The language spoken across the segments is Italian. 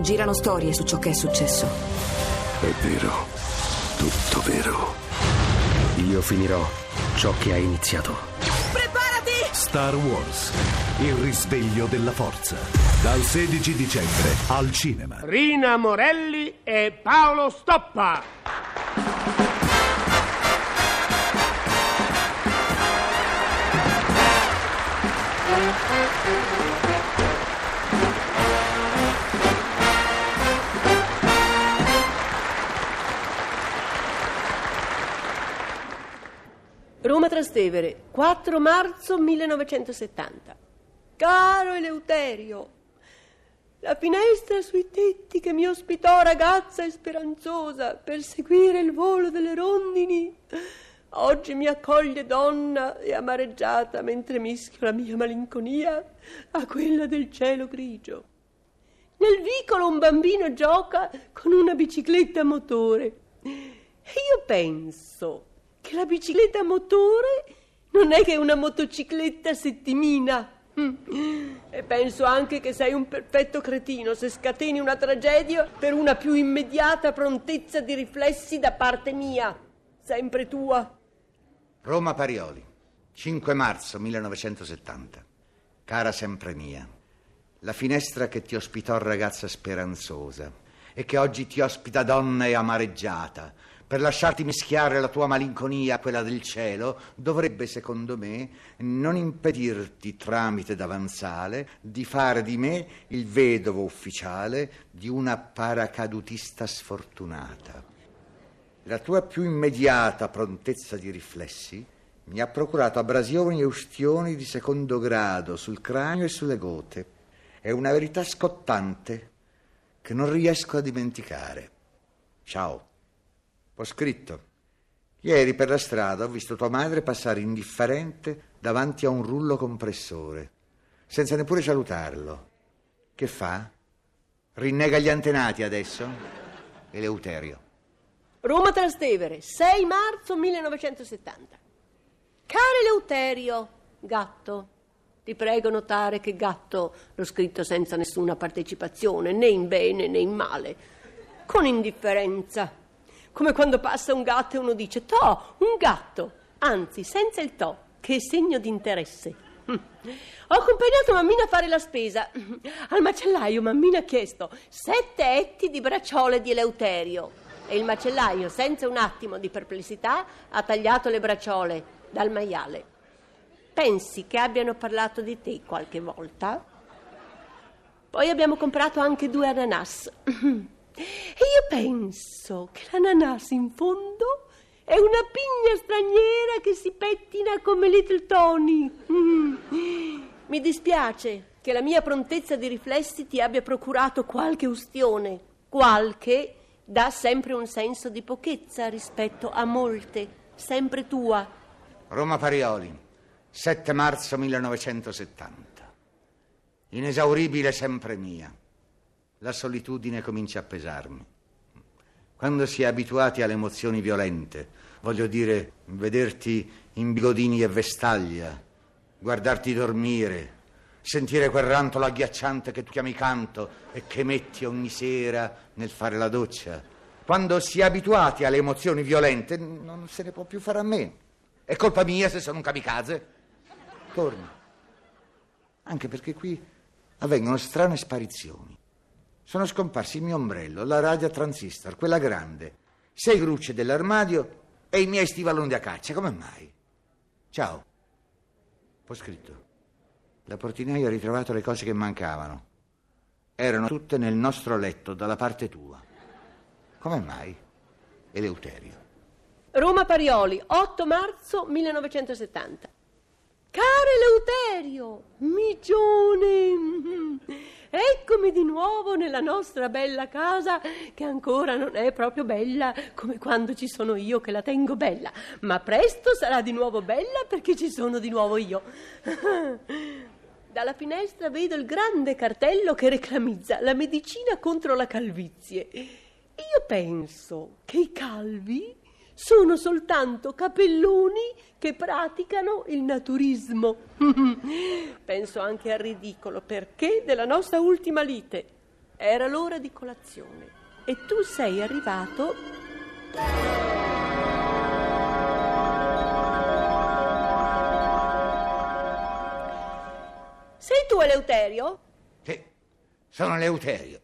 Girano storie su ciò che è successo. È vero, tutto vero. Io finirò ciò che ha iniziato. Preparati! Star Wars, il risveglio della forza. Dal 16 dicembre al cinema. Rina Morelli e Paolo Stoppa. Roma Trastevere, 4 marzo 1970. Caro Eleuterio, la finestra sui tetti che mi ospitò ragazza e speranzosa per seguire il volo delle rondini, oggi mi accoglie donna e amareggiata mentre mischio la mia malinconia a quella del cielo grigio. Nel vicolo un bambino gioca con una bicicletta a motore. E io penso che la bicicletta a motore non è che una motocicletta settimina. E penso anche che sei un perfetto cretino se scateni una tragedia per una più immediata prontezza di riflessi da parte mia, sempre tua. Roma Parioli, 5 marzo 1970. Cara sempre mia, la finestra che ti ospitò ragazza speranzosa e che oggi ti ospita donna e amareggiata, per lasciarti mischiare la tua malinconia a quella del cielo, dovrebbe, secondo me, non impedirti, tramite d'avanzale, di fare di me il vedovo ufficiale di una paracadutista sfortunata. La tua più immediata prontezza di riflessi mi ha procurato abrasioni e ustioni di secondo grado sul cranio e sulle gote. È una verità scottante che non riesco a dimenticare. Ciao. Ho scritto. Ieri per la strada ho visto tua madre passare indifferente davanti a un rullo compressore, senza neppure salutarlo. Che fa? Rinnega gli antenati adesso? Eleuterio. Roma Trastevere, 6 marzo 1970. Caro Eleuterio, gatto. Ti prego notare che gatto l'ho scritto senza nessuna partecipazione, né in bene né in male, con indifferenza come quando passa un gatto e uno dice to, un gatto, anzi senza il to, che segno di interesse. Ho accompagnato mammina a fare la spesa. Al macellaio mammina ha chiesto sette etti di bracciole di Eleuterio e il macellaio, senza un attimo di perplessità, ha tagliato le bracciole dal maiale. Pensi che abbiano parlato di te qualche volta? Poi abbiamo comprato anche due ananas. E io penso che l'ananas in fondo è una pigna straniera che si pettina come Little Tony. Mm. Mi dispiace che la mia prontezza di riflessi ti abbia procurato qualche ustione, qualche dà sempre un senso di pochezza rispetto a molte, sempre tua. Roma Parioli, 7 marzo 1970. Inesauribile sempre mia la solitudine comincia a pesarmi. Quando si è abituati alle emozioni violente, voglio dire, vederti in bigodini e vestaglia, guardarti dormire, sentire quel rantolo agghiacciante che tu chiami canto e che metti ogni sera nel fare la doccia. Quando si è abituati alle emozioni violente, non se ne può più fare a me. È colpa mia se sono un kamikaze. Torni. Anche perché qui avvengono strane sparizioni. Sono scomparsi il mio ombrello, la radio transistor, quella grande, sei grucce dell'armadio e i miei stivaloni da caccia. Come mai? Ciao. Ho scritto. La portinaia ha ritrovato le cose che mancavano. Erano tutte nel nostro letto, dalla parte tua. Come mai? Eleuterio. Roma Parioli, 8 marzo 1970. Caro Eleuterio, migione! Eccomi di nuovo nella nostra bella casa, che ancora non è proprio bella come quando ci sono io che la tengo bella, ma presto sarà di nuovo bella perché ci sono di nuovo io. Dalla finestra vedo il grande cartello che reclamizza la medicina contro la calvizie. Io penso che i calvi sono soltanto capelloni che praticano il naturismo. Penso anche al ridicolo perché della nostra ultima lite. Era l'ora di colazione e tu sei arrivato Sei tu Eleuterio? Sì, sono Eleuterio.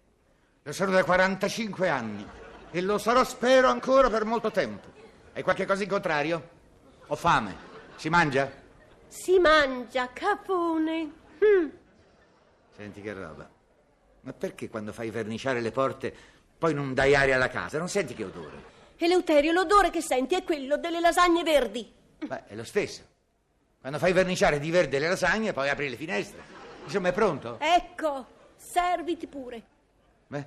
Lo sono da 45 anni e lo sarò, spero, ancora per molto tempo. Hai qualche cosa in contrario? Ho fame. Si mangia? Si mangia, capone. Mm. Senti che roba. Ma perché quando fai verniciare le porte poi non dai aria alla casa? Non senti che odore? Eleuterio, l'odore che senti è quello delle lasagne verdi. Beh, è lo stesso. Quando fai verniciare di verde le lasagne, poi apri le finestre. Insomma, è pronto? Ecco, serviti pure. Beh,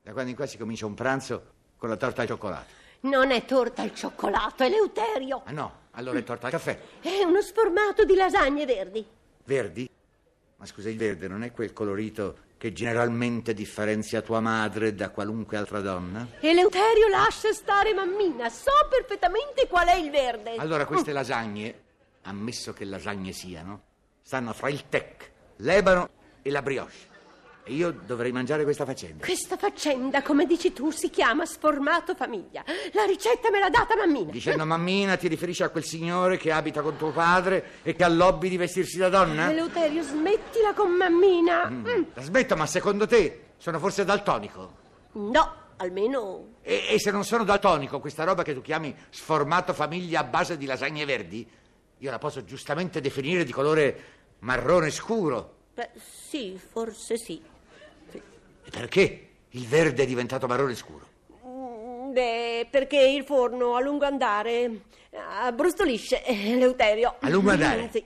da quando in qua si comincia un pranzo con la torta al cioccolato. Non è torta al cioccolato, Eleuterio. Ah no, allora è torta al caffè. È uno sformato di lasagne verdi. Verdi? Ma scusa, il verde non è quel colorito che generalmente differenzia tua madre da qualunque altra donna? Eleuterio, lascia stare mammina. So perfettamente qual è il verde. Allora queste lasagne, ammesso che lasagne siano, stanno fra il tec, l'ebano e la brioche. Io dovrei mangiare questa faccenda. Questa faccenda, come dici tu, si chiama sformato famiglia. La ricetta me l'ha data mammina. Dicendo mammina ti riferisci a quel signore che abita con tuo padre e che ha l'hobby di vestirsi da donna? Eleuterio, smettila con mammina. Mm. Mm. La smetto, ma secondo te sono forse daltonico? No, almeno E, e se non sono daltonico, questa roba che tu chiami sformato famiglia a base di lasagne verdi, io la posso giustamente definire di colore marrone scuro. Beh, sì, forse sì. Perché il verde è diventato marrone scuro? Mm, Beh, perché il forno a lungo andare abbrustollisce, eh, Eleuterio. A lungo andare? Sì.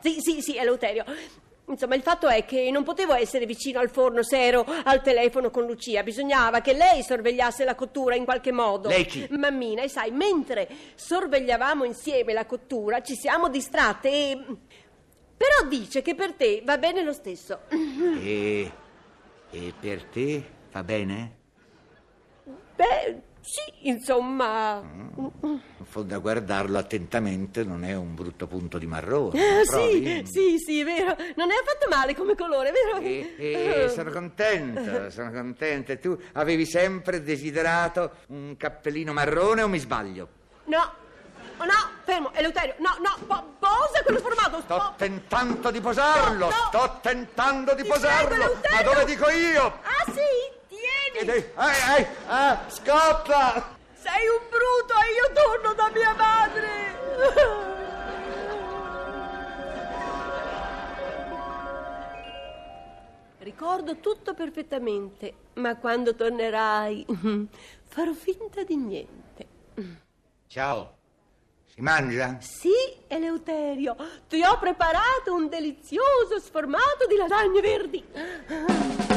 Sì, sì, sì, Eleuterio. Insomma, il fatto è che non potevo essere vicino al forno se ero al telefono con Lucia. Bisognava che lei sorvegliasse la cottura in qualche modo. Lei chi? Mammina, e sai, mentre sorvegliavamo insieme la cottura, ci siamo distratte e... Però dice che per te va bene lo stesso. E, e per te va bene? Beh, sì, insomma... In fondo a guardarlo attentamente non è un brutto punto di marrone. Ah, sì, sì, sì, vero. Non è affatto male come colore, vero? E, e sono contento, sono contento. Tu avevi sempre desiderato un cappellino marrone o mi sbaglio? No, no, fermo, Eleuterio, no, no, po- posa quello sformato. Sto po- tentando di posarlo, No, no. sto tentando di Ti posarlo. prego. Ma dove dico io? Ah, sì, tieni. dai- Ai, ai, ah, scotta! Sei un bruto e io torno da mia madre. Ricordo tutto perfettamente, ma quando tornerai farò finta di niente. Ciao. Si mangia? Sì, Eleuterio, ti ho preparato un delizioso sformato di lasagne verdi.